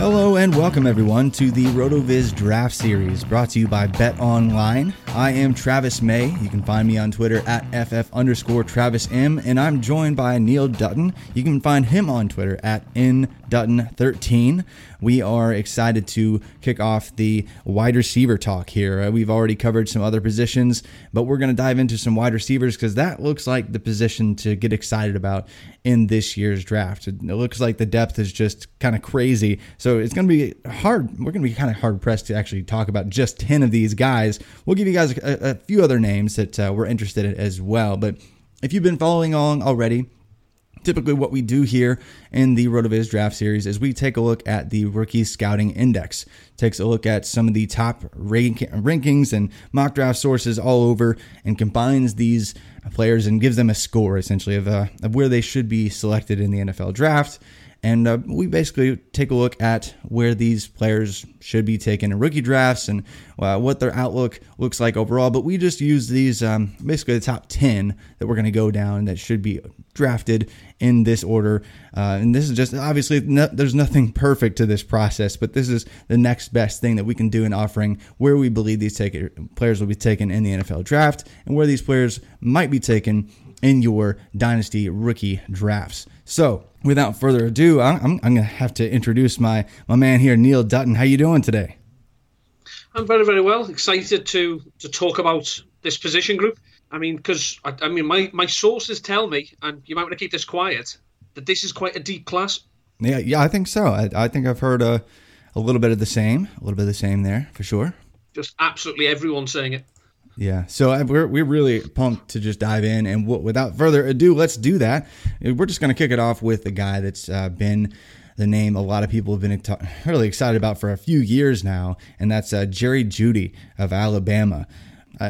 Hello and welcome everyone to the RotoViz Draft Series brought to you by Bet Online. I am Travis May. You can find me on Twitter at FF underscore Travis M, and I'm joined by Neil Dutton. You can find him on Twitter at N Dutton13. We are excited to kick off the wide receiver talk here. Uh, we've already covered some other positions, but we're going to dive into some wide receivers because that looks like the position to get excited about in this year's draft. It looks like the depth is just kind of crazy. So it's going to be hard. We're going to be kind of hard pressed to actually talk about just 10 of these guys. We'll give you guys a, a few other names that uh, we're interested in as well. But if you've been following along already, Typically, what we do here in the RotoViz draft series is we take a look at the rookie scouting index, takes a look at some of the top rank- rankings and mock draft sources all over, and combines these players and gives them a score essentially of, uh, of where they should be selected in the NFL draft. And uh, we basically take a look at where these players should be taken in rookie drafts and uh, what their outlook looks like overall. But we just use these um, basically the top 10 that we're going to go down that should be drafted in this order. Uh, and this is just obviously no, there's nothing perfect to this process, but this is the next best thing that we can do in offering where we believe these take, players will be taken in the NFL draft and where these players might be taken in your dynasty rookie drafts. So, without further ado, I'm, I'm, going to have to introduce my my man here, Neil Dutton. How you doing today? I'm very very well. Excited to to talk about this position group. I mean, because I, I, mean, my my sources tell me, and you might want to keep this quiet, that this is quite a deep class. Yeah, yeah, I think so. I, I think I've heard a a little bit of the same, a little bit of the same there for sure. Just absolutely everyone saying it. Yeah, so uh, we're, we're really pumped to just dive in. And w- without further ado, let's do that. We're just going to kick it off with the guy that's uh, been the name a lot of people have been really excited about for a few years now, and that's uh, Jerry Jeudy of Alabama. I,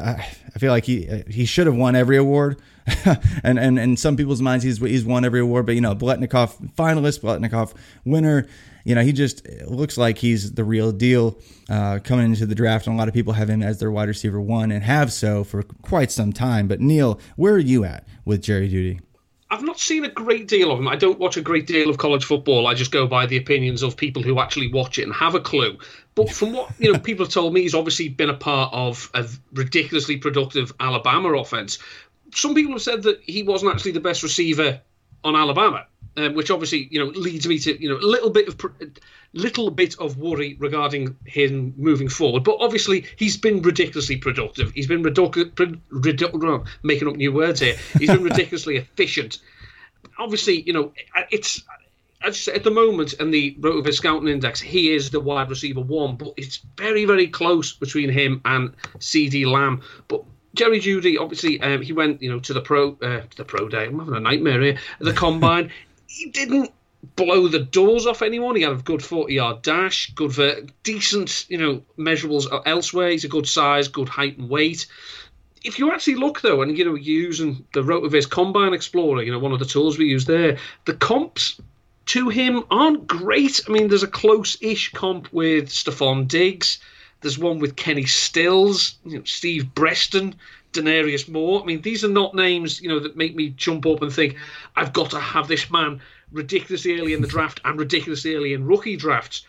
I, feel like he uh, he should have won every award, and and in some people's minds he's he's won every award. But you know, Biletnikoff finalist, Biletnikoff winner you know, he just looks like he's the real deal uh, coming into the draft. And a lot of people have him as their wide receiver one and have so for quite some time. But Neil, where are you at with Jerry Jeudy? I've not seen a great deal of him. I don't watch a great deal of college football. I just go by the opinions of people who actually watch it and have a clue. But from what you know, people have told me, he's obviously been a part of a ridiculously productive Alabama offense. Some people have said that he wasn't actually the best receiver on Alabama um, which obviously you know leads me to you know a little bit of little bit of worry regarding him moving forward. But obviously he's been ridiculously productive. He's been ridiculous, ridic- making up new words here. He's been ridiculously efficient. Obviously, you know it's. At the moment, in the Rotoviz Scouting Index, he is the wide receiver one, but it's very, very close between him and CeeDee Lamb. But Jerry Jeudy, obviously, um, he went, you know, to the pro, uh, the pro day. I'm having a nightmare here. The combine he didn't blow the doors off anyone. He had a good 40 yard dash, good for decent, you know, measurables elsewhere. He's a good size, good height and weight. If you actually look though, and you know, using the Rotoviz Combine Explorer, you know, one of the tools we use there, the comps to him aren't great. I mean, there's a close-ish comp with Stefon Diggs. There's one with Kenny Stills, you know, Steve Breaston. Denarius Moore. I mean, these are not names, you know, that make me jump up and think I've got to have this man ridiculously early in the draft and ridiculously early in rookie drafts.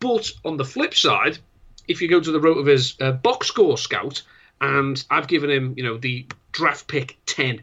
But on the flip side, if you go to the Rotoviz uh, box score scout, and I've given him, you know, the draft pick 10,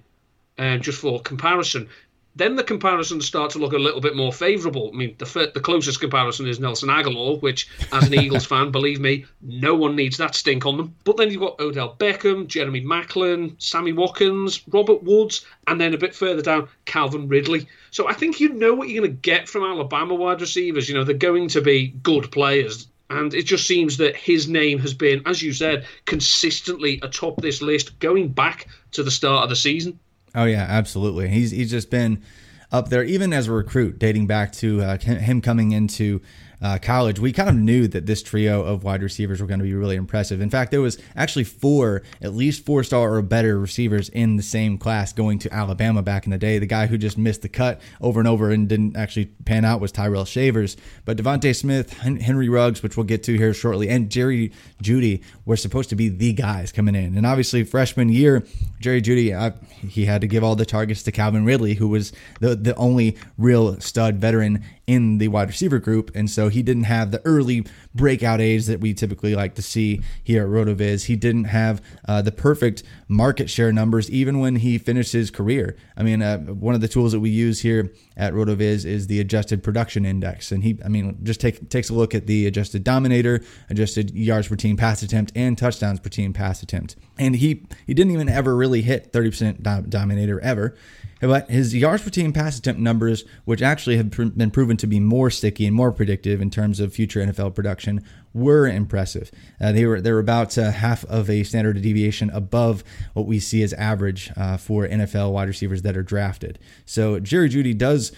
uh, just for comparison, then the comparisons start to look a little bit more favourable. I mean, the the closest comparison is Nelson Agholor, which, as an Eagles fan, believe me, no one needs that stink on them. But then you've got Odell Beckham, Jeremy Maclin, Sammy Watkins, Robert Woods, and then a bit further down, Calvin Ridley. So I think you know what you're going to get from Alabama wide receivers. You know, they're going to be good players. And it just seems that his name has been, as you said, consistently atop this list going back to the start of the season. Oh yeah, absolutely. He's he's just been up there, even as a recruit, dating back to uh, him coming into uh, college, we kind of knew that this trio of wide receivers were going to be really impressive. In fact, there was actually four, at least four star or better receivers in the same class going to Alabama back in the day. The guy who just missed the cut over and over and didn't actually pan out was Tyrell Shavers. But DeVonta Smith, Henry Ruggs, which we'll get to here shortly, and Jerry Jeudy were supposed to be the guys coming in. And obviously, freshman year, Jerry Jeudy, uh, he had to give all the targets to Calvin Ridley, who was the, the only real stud veteran in the wide receiver group. And so he didn't have the early breakout age that we typically like to see here at RotoViz. He didn't have uh, the perfect market share numbers even when he finished his career. I mean, uh, one of the tools that we use here at RotoViz is the adjusted production index. And he, I mean, just take, takes a look at the adjusted dominator, adjusted yards per team pass attempt, and touchdowns per team pass attempt. And he, he didn't even ever really hit 30% dominator ever. But his yards per team pass attempt numbers, which actually have been proven to be more sticky and more predictive in terms of future NFL production, were impressive. Uh, they were they were about uh, half of a standard deviation above what we see as average uh, for NFL wide receivers that are drafted. So Jerry Jeudy does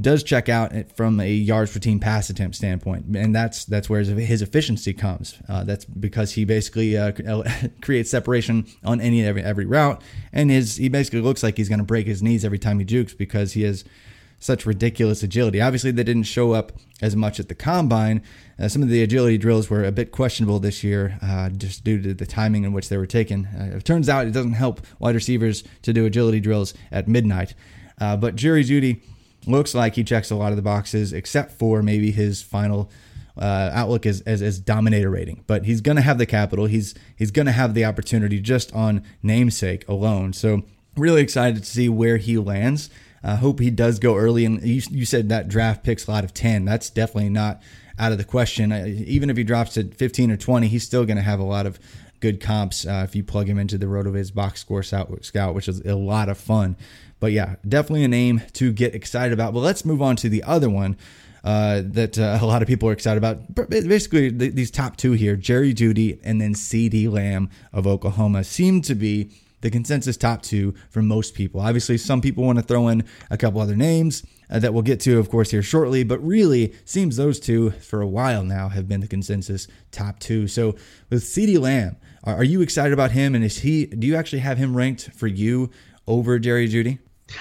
does check out from a yards per team pass attempt standpoint, and that's that's where his efficiency comes. Uh, that's because he basically uh, creates separation on any every every route, and his he basically looks like he's going to break his knees every time he jukes because he has such ridiculous agility. Obviously, they didn't show up as much at the combine. Uh, some of the agility drills were a bit questionable this year, uh, just due to the timing in which they were taken. Uh, it turns out it doesn't help wide receivers to do agility drills at midnight. Uh, but Jerry Jeudy looks like he checks a lot of the boxes, except for maybe his final uh, outlook as, as, as dominator rating. But he's going to have the capital. He's he's going to have the opportunity just on namesake alone. So really excited to see where he lands. I hope he does go early. And you, you said that draft pick slot of 10. That's definitely not out of the question. Even if he drops to 15 or 20, he's still going to have a lot of good comps uh, if you plug him into the RotoViz box score scout, which is a lot of fun. But yeah, definitely a name to get excited about. But let's move on to the other one uh, that uh, a lot of people are excited about. Basically, these top two here, Jerry Jeudy and then CeeDee Lamb of Oklahoma, seem to be the consensus top two for most people. Obviously, some people want to throw in a couple other names uh, that we'll get to, of course, here shortly. But really, seems those two for a while now have been the consensus top two. So with CeeDee Lamb, are, are you excited about him? And is he? Do you actually have him ranked for you over Jerry Jeudy?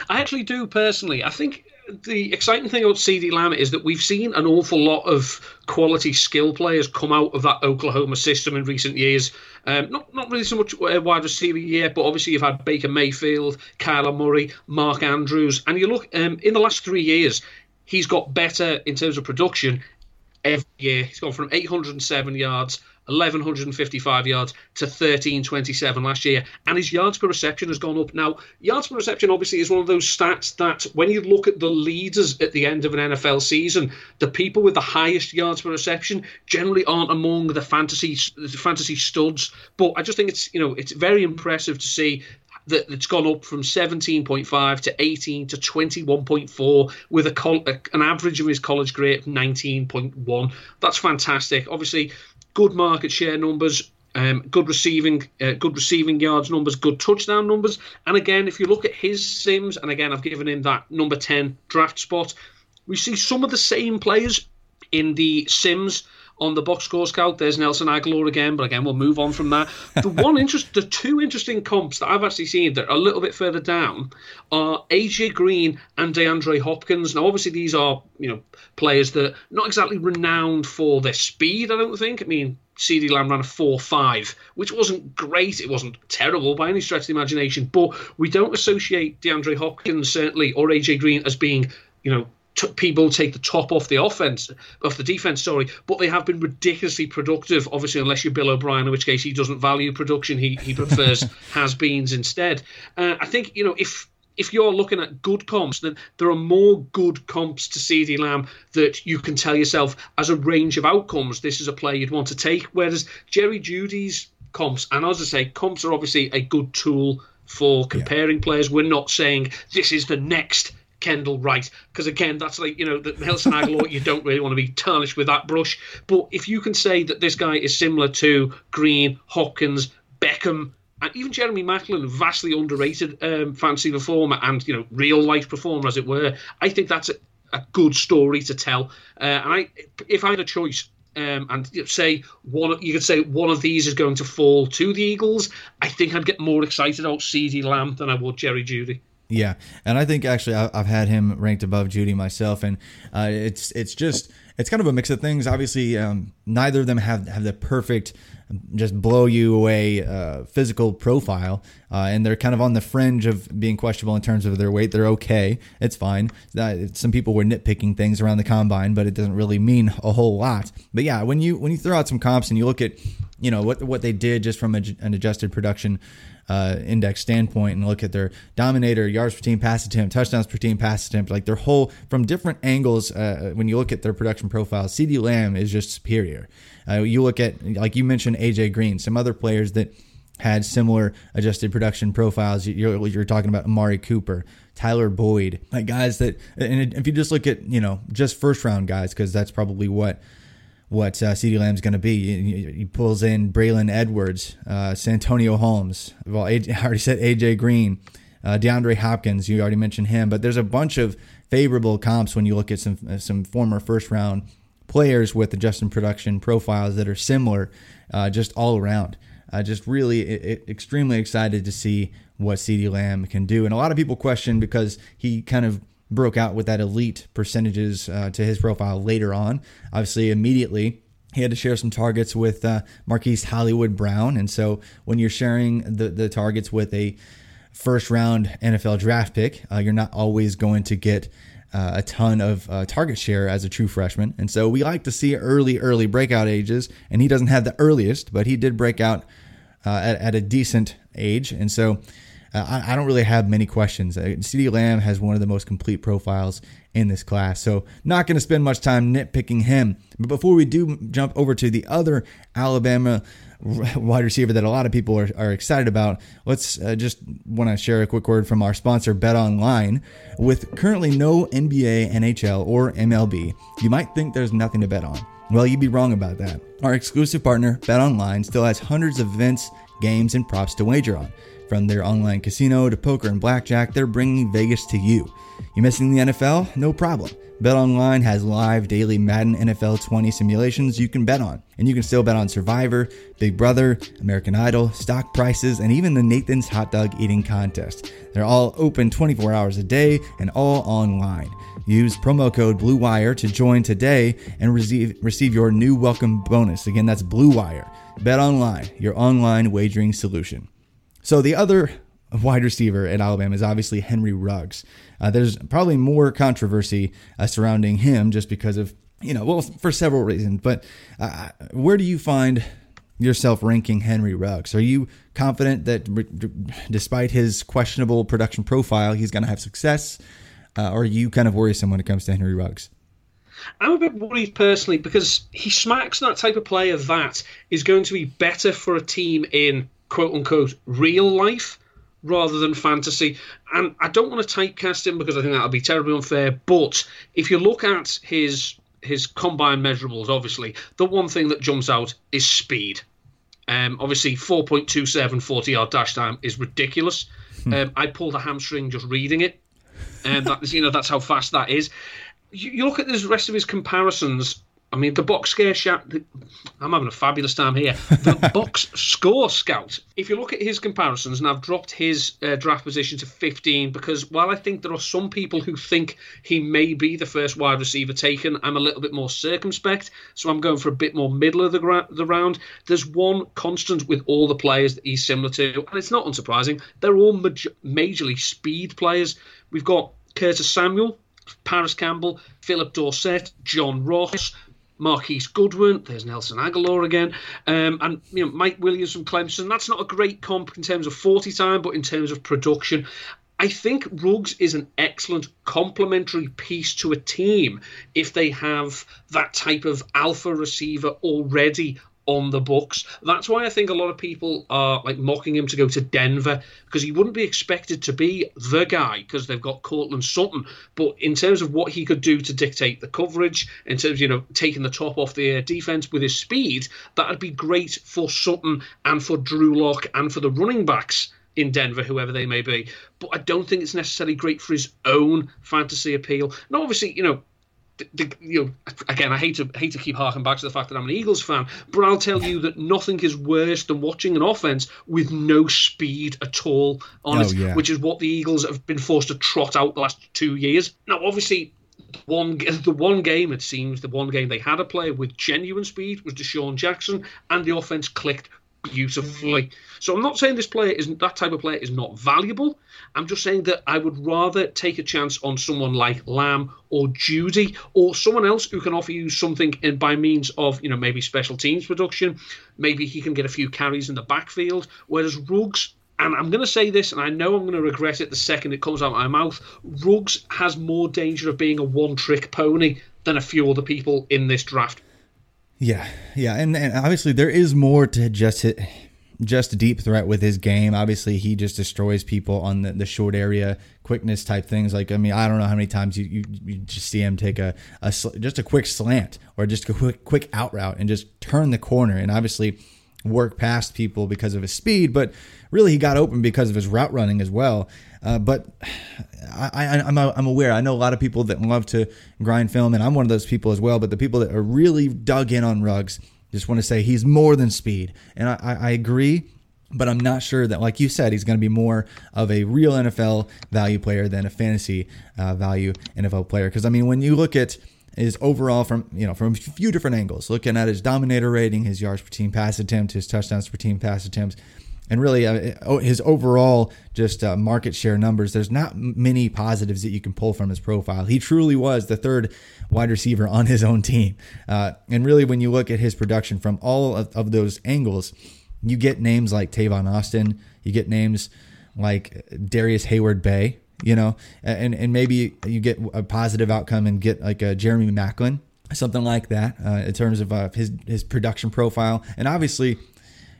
I actually do personally. I think the exciting thing about CeeDee Lamb is that we've seen an awful lot of quality skill players come out of that Oklahoma system in recent years. Um, not not really so much uh, wide receiver yet, but obviously you've had Baker Mayfield, Kyler Murray, Mark Andrews, and you look um, in the last three years, he's got better in terms of production every year. He's gone from 807 yards 1155 yards to 1327 last year, and his yards per reception has gone up. Now, yards per reception obviously is one of those stats that when you look at the leaders at the end of an NFL season, the people with the highest yards per reception generally aren't among the fantasy the fantasy studs. But I just think it's you know it's very impressive to see that it's gone up from 17.5 to 18 to 21.4 with a, an average of his college grade of 19.1. That's fantastic. Obviously, good market share numbers, um, good receiving, uh, good receiving yards numbers, good touchdown numbers. And again, if you look at his sims, and again, I've given him that number ten draft spot. We see some of the same players in the sims on the box score scout. There's Nelson Agholor again, but again, we'll move on from that. The one interest, the two interesting comps that I've actually seen that are a little bit further down are AJ Green and DeAndre Hopkins. Now, obviously, these are you know players that not exactly renowned for their speed. I don't think. I mean, CeeDee Lamb ran a 4 5, which wasn't great. It wasn't terrible by any stretch of the imagination, but we don't associate DeAndre Hopkins, certainly, or AJ Green as being, you know, t- people take the top off the offense, off the defense, sorry, but they have been ridiculously productive. Obviously, unless you're Bill O'Brien, in which case he doesn't value production, he he prefers has beens instead. Uh, I think you know if if you're looking at good comps, then there are more good comps to CeeDee Lamb that you can tell yourself as a range of outcomes. This is a player you'd want to take. Whereas Jerry Jeudy's comps, and as I say, comps are obviously a good tool for comparing yeah. players. We're not saying this is the next Kendall Wright. Because again, that's like, you know, the Nelson Agholor, you don't really want to be tarnished with that brush. But if you can say that this guy is similar to Green, Hopkins, Beckham, and even Jeremy Maclin, vastly underrated um, fantasy performer and, you know, real life performer, as it were, I think that's a, a good story to tell. Uh, and I, if I had a choice, um, and say one, you could say one of these is going to fall to the Eagles. I think I'd get more excited about CeeDee Lamb than I would Jerry Jeudy. Yeah, and I think actually I've had him ranked above Jeudy myself, and uh, it's it's just it's kind of a mix of things. Obviously, um, neither of them have have the perfect just blow you away uh, physical profile, uh, and they're kind of on the fringe of being questionable in terms of their weight. They're okay, it's fine. some people were nitpicking things around the combine, but it doesn't really mean a whole lot. But yeah, when you when you throw out some comps and you look at you know what what they did just from a, an adjusted production uh, index standpoint and look at their dominator, yards per team pass attempt, touchdowns per team pass attempt, like their whole from different angles. Uh, when you look at their production profile, CeeDee Lamb is just superior. Uh, you look at like you mentioned AJ Green, some other players that had similar adjusted production profiles. You're, you're talking about Amari Cooper, Tyler Boyd, like guys that, and if you just look at you know just first round guys, because that's probably what what uh, Lamb's going to be. He, pulls in Braylon Edwards, uh, Santonio Holmes. Well, I already said AJ Green, uh, DeAndre Hopkins. You already mentioned him, but there's a bunch of favorable comps when you look at some some former first round players with adjusted production profiles that are similar, uh, just all around. Uh, just really extremely excited to see what CeeDee Lamb can do. And a lot of people question because he kind of broke out with that elite percentages uh, to his profile later on. Obviously, immediately he had to share some targets with uh, Marquise Hollywood Brown, and so when you're sharing the the targets with a first round NFL draft pick, uh, you're not always going to get uh, a ton of uh, target share as a true freshman. And so we like to see early, early breakout ages. And he doesn't have the earliest, but he did break out uh, at, at, a decent age. And so uh, I, I, don't really have many questions. Uh, CeeDee Lamb has one of the most complete profiles in this class. So, not going to spend much time nitpicking him. But before we do jump over to the other Alabama wide receiver that a lot of people are, are excited about, let's uh, just want to share a quick word from our sponsor, Bet Online. With currently no NBA, NHL, or MLB, you might think there's nothing to bet on. Well, you'd be wrong about that. Our exclusive partner, Bet Online, still has hundreds of events, games, and props to wager on. From their online casino to poker and blackjack, they're bringing Vegas to you. You missing the NFL? No problem. BetOnline has live daily Madden NFL 20 simulations you can bet on. And you can still bet on Survivor, Big Brother, American Idol, stock prices, and even the Nathan's Hot Dog Eating Contest. They're all open 24 hours a day and all online. Use promo code BLUEWIRE to join today and receive, receive your new welcome bonus. Again, that's BLUEWIRE. Bet online, your online wagering solution. So the other wide receiver at Alabama is obviously Henry Ruggs. Uh, there's probably more controversy uh, surrounding him just because of, you know, well, for several reasons. But uh, where do you find yourself ranking Henry Ruggs? Are you confident that despite his questionable production profile, he's going to have success? Uh, or are you kind of worrisome when it comes to Henry Ruggs? I'm a bit worried personally because he smacks that type of player that is going to be better for a team in quote unquote real life rather than fantasy. And I don't want to typecast him because I think that would be terribly unfair. But if you look at his his combine measurables, obviously the one thing that jumps out is speed. Um, obviously, 4.27 40 yard dash time is ridiculous. Hmm. Um, I pulled a hamstring just reading it. And um, that, you know that's how fast that is. You, you look at the rest of his comparisons, I mean, the box scare scout. I'm having a fabulous time here. The box score scout. If you look at his comparisons, and I've dropped his uh, draft position to 15 because while I think there are some people who think he may be the first wide receiver taken, I'm a little bit more circumspect. So I'm going for a bit more middle of the, gra- the round. There's one constant with all the players that he's similar to, and it's not unsurprising. They're all majorly speed players. We've got Curtis Samuel, Parris Campbell, Phillip Dorsett, John Ross. Marquise Goodwin. There's Nelson Agholor again, um, and you know Mike Williams from Clemson. That's not a great comp in terms of 40 time, but in terms of production. I think Ruggs is an excellent complementary piece to a team if they have that type of alpha receiver already on the books. That's why I think a lot of people are like mocking him to go to Denver because he wouldn't be expected to be the guy because they've got Courtland Sutton. But in terms of what he could do to dictate the coverage, in terms of you know taking the top off the air defense with his speed, that'd be great for Sutton and for Drew Lock and for the running backs in Denver, whoever they may be. But I don't think it's necessarily great for his own fantasy appeal. Now, obviously, you know, the, the, you know, again, I hate to hate to keep harking back to the fact that I'm an Eagles fan, but I'll tell you that nothing is worse than watching an offense with no speed at all on Oh, it, yeah. which is what the Eagles have been forced to trot out the last two years. Now, obviously, one the one game it seems the one game they had a player with genuine speed was DeSean Jackson, and the offense clicked beautifully. So I'm not saying this player isn't that type of player is not valuable. I'm just saying that I would rather take a chance on someone like Lamb or Jeudy or someone else who can offer you something in by means of you know maybe special teams production. Maybe he can get a few carries in the backfield. Whereas Ruggs and I'm going to say this, and I know I'm going to regret it the second it comes out of my mouth. Ruggs has more danger of being a one-trick pony than a few other people in this draft. Yeah, yeah, and, and obviously there is more to just hit, just deep threat with his game. Obviously, he just destroys people on the, the short area quickness type things. Like I mean, I don't know how many times you, you, you just see him take a, a sl- just a quick slant or just a quick quick out route and just turn the corner and obviously work past people because of his speed, but really he got open because of his route running as well. Uh, but I, I'm aware. I know a lot of people that love to grind film, and I'm one of those people as well. But the people that are really dug in on Ruggs just want to say he's more than speed, and I, I, agree. But I'm not sure that, like you said, he's going to be more of a real NFL value player than a fantasy uh, value NFL player. Because I mean, when you look at his overall from you know from a few different angles, looking at his dominator rating, his yards per team pass attempt, his touchdowns per team pass attempts, and really uh, his overall just uh, market share numbers. There's not many positives that you can pull from his profile. He truly was the third wide receiver on his own team, uh, and really when you look at his production from all of, of those angles, you get names like Tavon Austin, you get names like Darrius Heyward-Bey, you know, and and maybe you get a positive outcome and get like a Jeremy Maclin, something like that, uh, in terms of uh, his his production profile, and obviously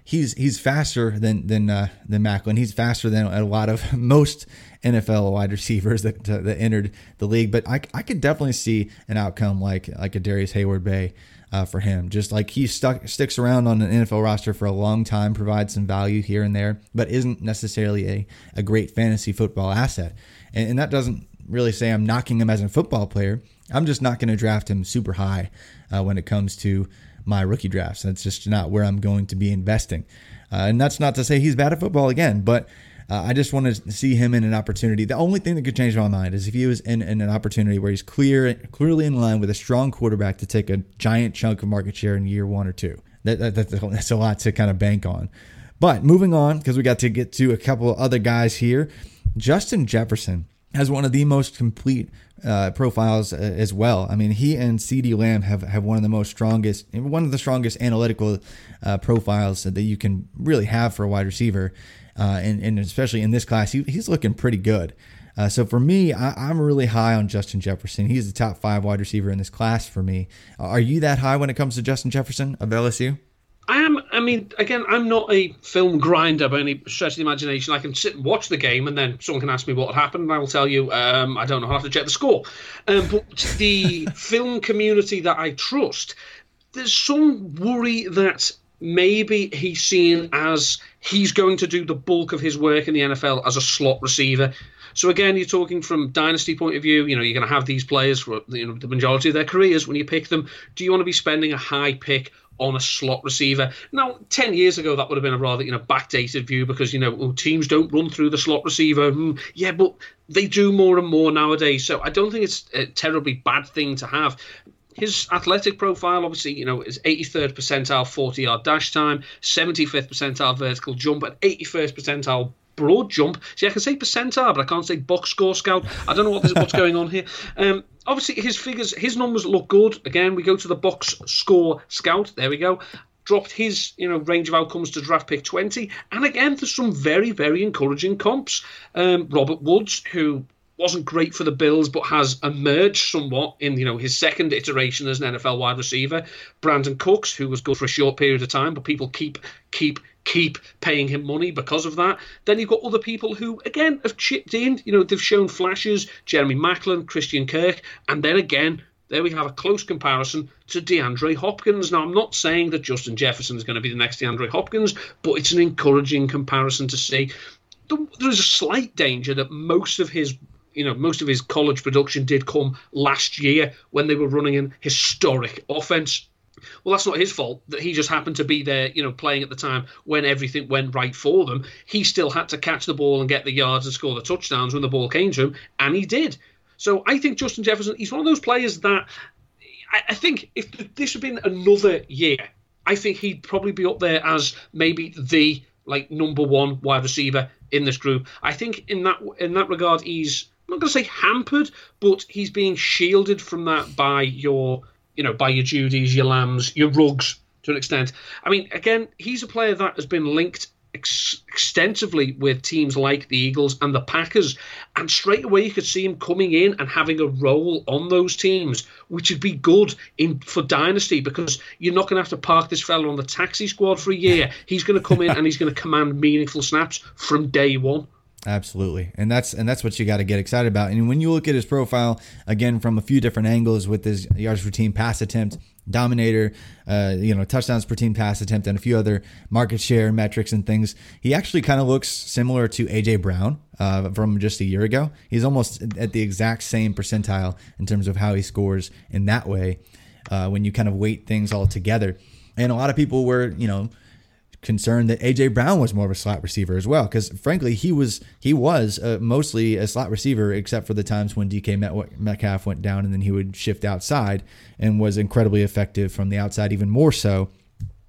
he's he's faster than than uh, than Maclin. He's faster than a lot of most NFL wide receivers that that entered the league. But I, I could definitely see an outcome like like a Darrius Heyward-Bey. Uh, for him, just like he stuck sticks around on an NFL roster for a long time, provides some value here and there, but isn't necessarily a, a great fantasy football asset. And, and that doesn't really say I'm knocking him as a football player. I'm just not going to draft him super high uh, when it comes to my rookie drafts. That's just not where I'm going to be investing. Uh, and that's not to say he's bad at football again, but uh, I just want to see him in an opportunity. The only thing that could change my mind is if he was in, in an opportunity where he's clear, clearly in line with a strong quarterback to take a giant chunk of market share in year one or two. That, that, that's, that's a lot to kind of bank on. But moving on, because we got to get to a couple of other guys here. Justin Jefferson has one of the most complete uh, profiles uh, as well. I mean, he and CeeDee Lamb have, have one of the most strongest, one of the strongest analytical uh, profiles that you can really have for a wide receiver, uh, and, and especially in this class, he, he's looking pretty good. Uh, so for me, I, am really high on Justin Jefferson. He's the top five wide receiver in this class for me. Are you that high when it comes to Justin Jefferson of LSU? I am. I mean, again, I'm not a film grinder by any stretch of the imagination. I can sit and watch the game, and then someone can ask me what happened, and I will tell you. Um, I don't know. I'll have to check the score. Um, but the film community that I trust, there's some worry that maybe he's seen as he's going to do the bulk of his work in the NFL as a slot receiver. So again, you're talking from dynasty point of view. You know, you're going to have these players for you know the majority of their careers. When you pick them, do you want to be spending a high pick on a slot receiver. Now, 10 years ago, that would have been a rather, you know, backdated view because, you know, teams don't run through the slot receiver. Mm, yeah, but they do more and more nowadays. So I don't think it's a terribly bad thing to have. His athletic profile, obviously, you know, is 83rd percentile 40 yard dash time, 75th percentile vertical jump, and 81st percentile broad jump. See, I can say percentile, but I can't say box score scout. I don't know what this, what's going on here. Um, obviously, his figures, his numbers look good. Again, we go to the box score scout. There we go. Dropped his, you know, range of outcomes to draft pick 20. And again, there's some very, very encouraging comps. Um, Robert Woods, who wasn't great for the Bills, but has emerged somewhat in you know his second iteration as an NFL wide receiver. Brandin Cooks, who was good for a short period of time, but people keep keep keep paying him money because of that. Then you've got other people who again have chipped in. You know they've shown flashes. Jeremy Maclin, Christian Kirk, and then again. There we have a close comparison to DeAndre Hopkins. Now, I'm not saying that Justin Jefferson is going to be the next DeAndre Hopkins, but it's an encouraging comparison to see there is a slight danger that most of his you know, most of his college production did come last year when they were running an historic offense. Well, that's not his fault that he just happened to be there, you know, playing at the time when everything went right for them. He still had to catch the ball and get the yards and score the touchdowns when the ball came to him, and he did. So I think Justin Jefferson, he's one of those players that I, think if this had been another year, I think he'd probably be up there as maybe the like number one wide receiver in this group. I think in that in that regard, he's I'm not going to say hampered, but he's being shielded from that by your you know by your Jeudys, your Lambs, your Ruggs to an extent. I mean, again, he's a player that has been linked ex- extensively with teams like the Eagles and the Packers. And straight away, you could see him coming in and having a role on those teams, which would be good in for Dynasty because you're not going to have to park this fella on the taxi squad for a year. He's going to come in and he's going to command meaningful snaps from day one. Absolutely, and that's and that's what you got to get excited about. And when you look at his profile again from a few different angles with his yards per team, pass attempt, dominator, uh, you know, touchdowns per team pass attempt, and a few other market share metrics and things. He actually kind of looks similar to AJ Brown uh, from just a year ago. He's almost at the exact same percentile in terms of how he scores in that way uh, when you kind of weight things all together. And a lot of people were, you know, concerned that AJ Brown was more of a slot receiver as well because frankly he was he was uh, mostly a slot receiver except for the times when DK Metcalf went down and then he would shift outside and was incredibly effective from the outside even more so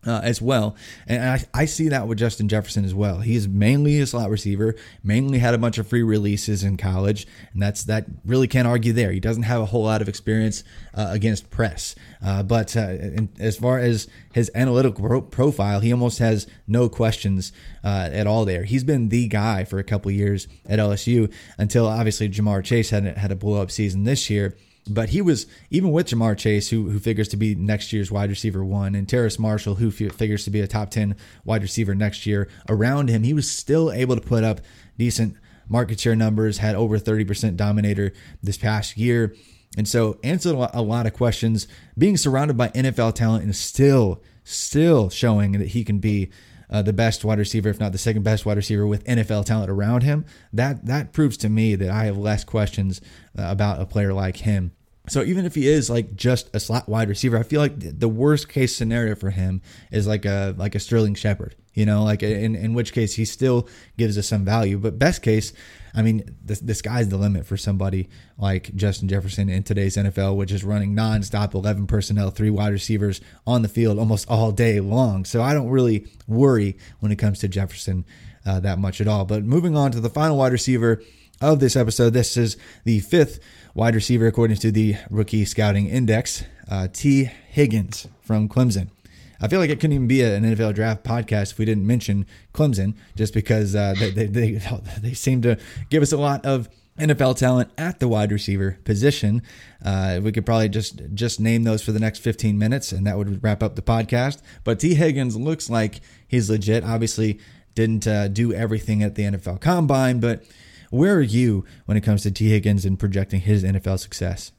uh, as well. And I, I see that with Justin Jefferson as well. He is mainly a slot receiver, mainly had a bunch of free releases in college, and that's that really can't argue there. He doesn't have a whole lot of experience uh, against press. Uh, but uh, as far as his analytical pro- profile, he almost has no questions uh, at all there. He's been the guy for a couple years at LSU until obviously Ja'Marr Chase had, had a blow up season this year. But he was even with Ja'Marr Chase, who who figures to be next year's wide receiver one, and Terrace Marshall, who figures to be a top ten wide receiver next year. Around him, he was still able to put up decent market share numbers. Had over thirty percent dominator this past year, and so answered a lot of questions. Being surrounded by NFL talent and still still showing that he can be uh, the best wide receiver, if not the second best wide receiver, with NFL talent around him. That that proves to me that I have less questions uh, about a player like him. So even if he is like just a slot wide receiver, I feel like the worst case scenario for him is like a like a Sterling Shepard, you know, like in in which case he still gives us some value. But best case, I mean, the, the sky's the limit for somebody like Justin Jefferson in today's NFL, which is running nonstop 11 personnel, three wide receivers on the field almost all day long. So I don't really worry when it comes to Jefferson uh, that much at all. But moving on to the final wide receiver of this episode, this is the fifth wide receiver according to the Rookie Scouting Index, uh, Tee Higgins from Clemson. I feel like it couldn't even be an NFL draft podcast if we didn't mention Clemson, just because uh, they, they, they, they seem to give us a lot of NFL talent at the wide receiver position. Uh, we could probably just just name those for the next 15 minutes, and that would wrap up the podcast. But Tee Higgins looks like he's legit. Obviously, didn't uh, do everything at the NFL Combine, but where are you when it comes to Tee Higgins and projecting his NFL success?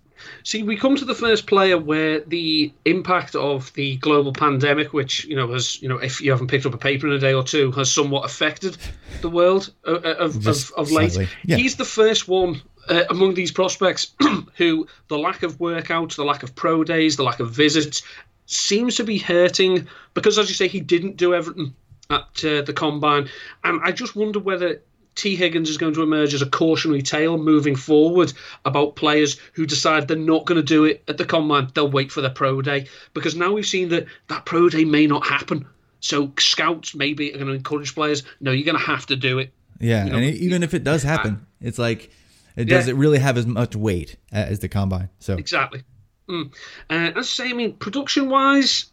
See, we come to the first player where the impact of the global pandemic, which you know has you know if you haven't picked up a paper in a day or two, has somewhat affected the world uh, uh, of of, of late. Yeah. He's the first one uh, among these prospects who the lack of workouts, the lack of pro days, the lack of visits seems to be hurting because, as you say, he didn't do everything at uh, the combine, and I just wonder whether Tee Higgins is going to emerge as a cautionary tale moving forward about players who decide they're not going to do it at the combine. They'll wait for their pro day because now we've seen that that pro day may not happen. So scouts maybe are going to encourage players. No, you're going to have to do it. Yeah, you know, and even if it does happen, it's like it doesn't yeah. really have as much weight as the combine. So exactly. Mm. Uh, as I say, I mean, production wise,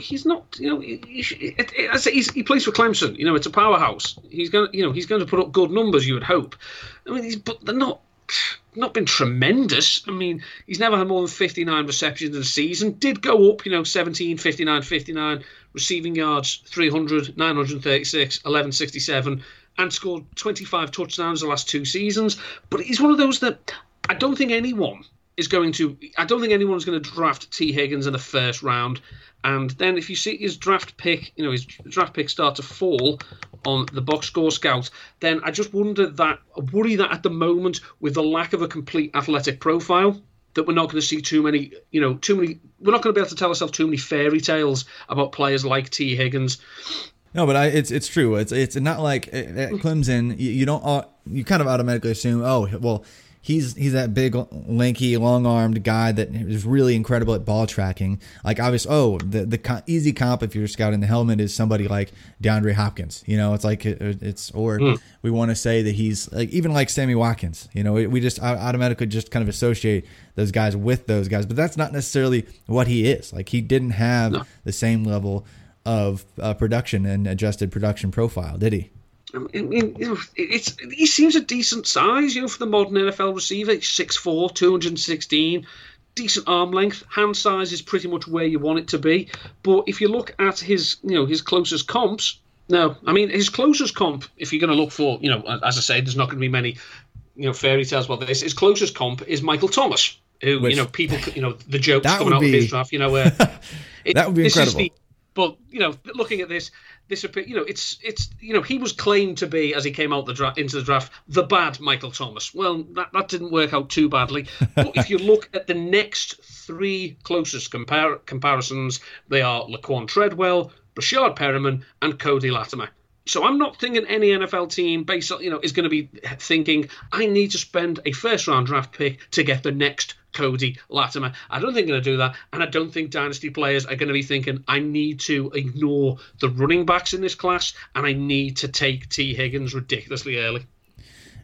he's not, you know, he, he, he, plays for Clemson. You know, it's a powerhouse. He's going, to, you know, he's going to put up good numbers. You would hope. I mean, but they're not not been tremendous. I mean, he's never had more than 59 receptions in a season. Did go up, you know, 17, 59, 59, receiving yards 300, 936, 1167, and scored 25 touchdowns the last two seasons. But he's one of those that I don't think anyone is going to. I don't think anyone's going to draft Tee Higgins in the first round. And then if you see his draft pick, you know, his draft pick start to fall, on the box score scout, then I just wonder that worry that at the moment with the lack of a complete athletic profile, that we're not going to see too many, you know, too many. We're not going to be able to tell ourselves too many fairy tales about players like T. Higgins. No, but I, it's it's true. It's it's not like at Clemson you, you don't uh, you kind of automatically assume oh well he's he's that big, lanky, long armed guy that is really incredible at ball tracking. Like obviously, oh, the the easy comp if you're scouting the helmet is somebody like DeAndre Hopkins. You know, it's like it's or mm. we want to say that he's like even like Sammy Watkins. You know, we just automatically just kind of associate those guys with those guys, but that's not necessarily what he is. Like he didn't have no. the same level of uh, production and adjusted production profile, did he? Um, I mean, you know, it's he seems a decent size, you know, for the modern NFL receiver. He's 6'4", 216, decent arm length. Hand size is pretty much where you want it to be. But if you look at his, you know, his closest comps, no, I mean his closest comp. If you're going to look for, you know, as I say, there's not going to be many, you know, fairy tales about this. His closest comp is Michael Thomas, who, Which, you know, people, you know, the jokes coming out be, of his draft, you know, where it, that would be incredible. The, but you know, looking at this, this you know, it's it's you know, he was claimed to be as he came out the dra- into the draft the bad Michael Thomas. Well, that that didn't work out too badly. But if you look at the next three closest compar- comparisons, they are Laquan Treadwell, Breshad Perriman, and Cody Latimer. So I'm not thinking any NFL team, based on, you know, is going to be thinking I need to spend a first round draft pick to get the next Cody Latimer. I don't think they're going to do that, and I don't think dynasty players are going to be thinking I need to ignore the running backs in this class, and I need to take Tee Higgins ridiculously early.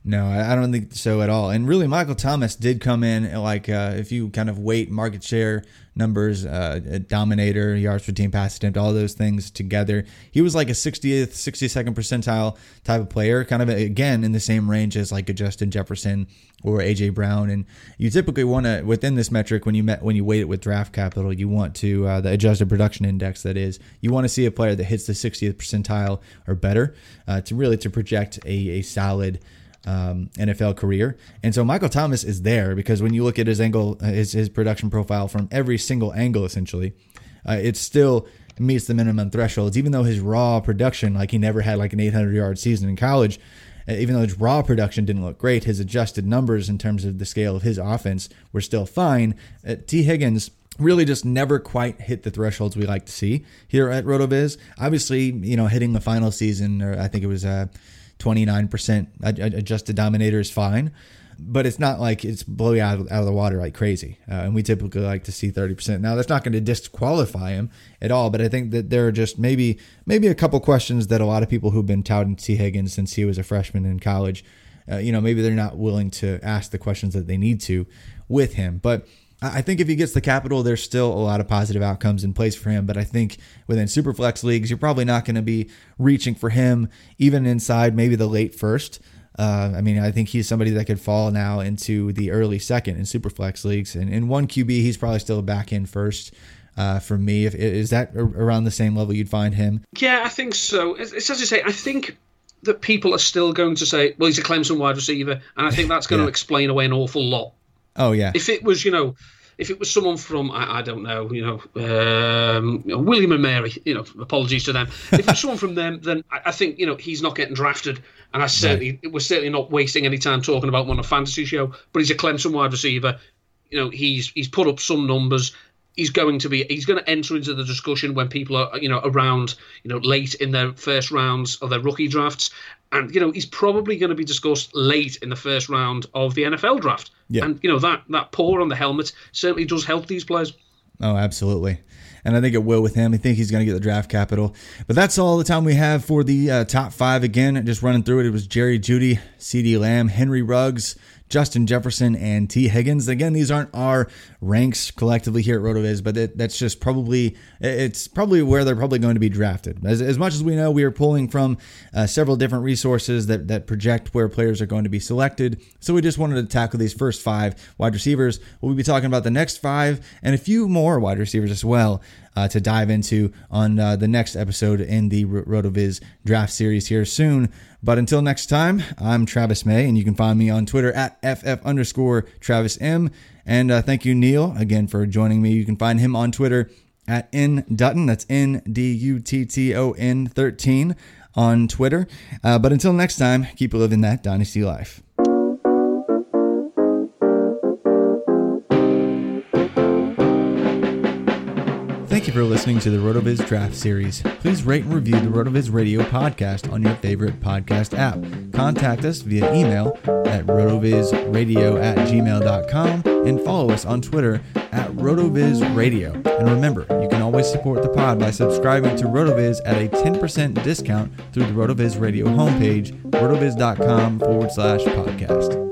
No, I don't think so at all. And really, Michael Thomas did come in like uh, if you kind of weight market share numbers, uh, dominator, yards per team, pass attempt, all those things together, he was like a 60th, 62nd percentile type of player, kind of again in the same range as like a Justin Jefferson or AJ Brown. And you typically want to within this metric when you met when you weight it with draft capital, you want to uh, the adjusted production index that is, you want to see a player that hits the 60th percentile or better uh, to really to project a, a solid um, NFL career. And so Michael Thomas is there because when you look at his angle, uh, his, his production profile from every single angle, essentially, uh, it still meets the minimum thresholds. Even though his raw production, like he never had like an 800 yard season in college, uh, even though his raw production didn't look great, his adjusted numbers in terms of the scale of his offense were still fine. Uh, Tee Higgins really just never quite hit the thresholds we like to see here at RotoViz. Obviously, you know, hitting the final season, or I think it was uh, 29% adjusted dominator is fine, but it's not like it's blowing out of, out of the water like crazy. Uh, and we typically like to see 30%. Now, that's not going to disqualify him at all, but I think that there are just maybe maybe a couple questions that a lot of people who've been touting Tee Higgins since he was a freshman in college, uh, you know, maybe they're not willing to ask the questions that they need to with him. But I think if he gets the capital, there's still a lot of positive outcomes in place for him. But I think within superflex leagues, you're probably not going to be reaching for him even inside maybe the late first. Uh, I mean, I think he's somebody that could fall now into the early second in superflex leagues. And in one QB, he's probably still a back end first. Uh, for me, if is that around the same level you'd find him? Yeah, I think so. It's, it's as you say. I think that people are still going to say, "Well, he's a Clemson wide receiver," and I think that's going yeah. to explain away an awful lot Oh yeah. If it was, you know, if it was someone from I, I don't know, you know, um, William and Mary, you know, apologies to them. If it's someone from them, then I, I, think you know he's not getting drafted, and I certainly right. we're certainly not wasting any time talking about one on a fantasy show. But he's a Clemson wide receiver. You know, he's he's put up some numbers. He's going to be he's going to enter into the discussion when people are you know around you know late in their first rounds of their rookie drafts, and you know he's probably going to be discussed late in the first round of the NFL draft. Yeah. And you know that that paw on the helmet certainly does help these players. Oh, absolutely. And I think it will with him. I think he's going to get the draft capital. But that's all the time we have for the uh, top five. Again, just running through it, it was Jerry Jeudy, CeeDee Lamb, Henry Ruggs, Justin Jefferson, and Tee Higgins. Again, these aren't our ranks collectively here at RotoViz, but it, that's just probably it's probably where they're probably going to be drafted. As, as much as we know, we are pulling from uh, several different resources that that project where players are going to be selected. So we just wanted to tackle these first five wide receivers. We'll be talking about the next five and a few more wide receivers as well. Uh, to dive into on uh, the next episode in the RotoViz draft series here soon. But until next time, I'm Travis May, and you can find me on Twitter at FF underscore Travis M. And uh, thank you, Neil, again for joining me. You can find him on Twitter at N Dutton. That's N D U T T O N 13 on Twitter. Uh, but until next time, keep living that dynasty life. Thank you for listening to the RotoViz Draft Series. Please rate and review the RotoViz Radio podcast on your favorite podcast app. Contact us via email at rotovizradio at gmail.com and follow us on Twitter at RotoVizRadio. And remember, you can always support the pod by subscribing to RotoViz at a 10% discount through the RotoViz Radio homepage, rotoviz.com forward slash podcast.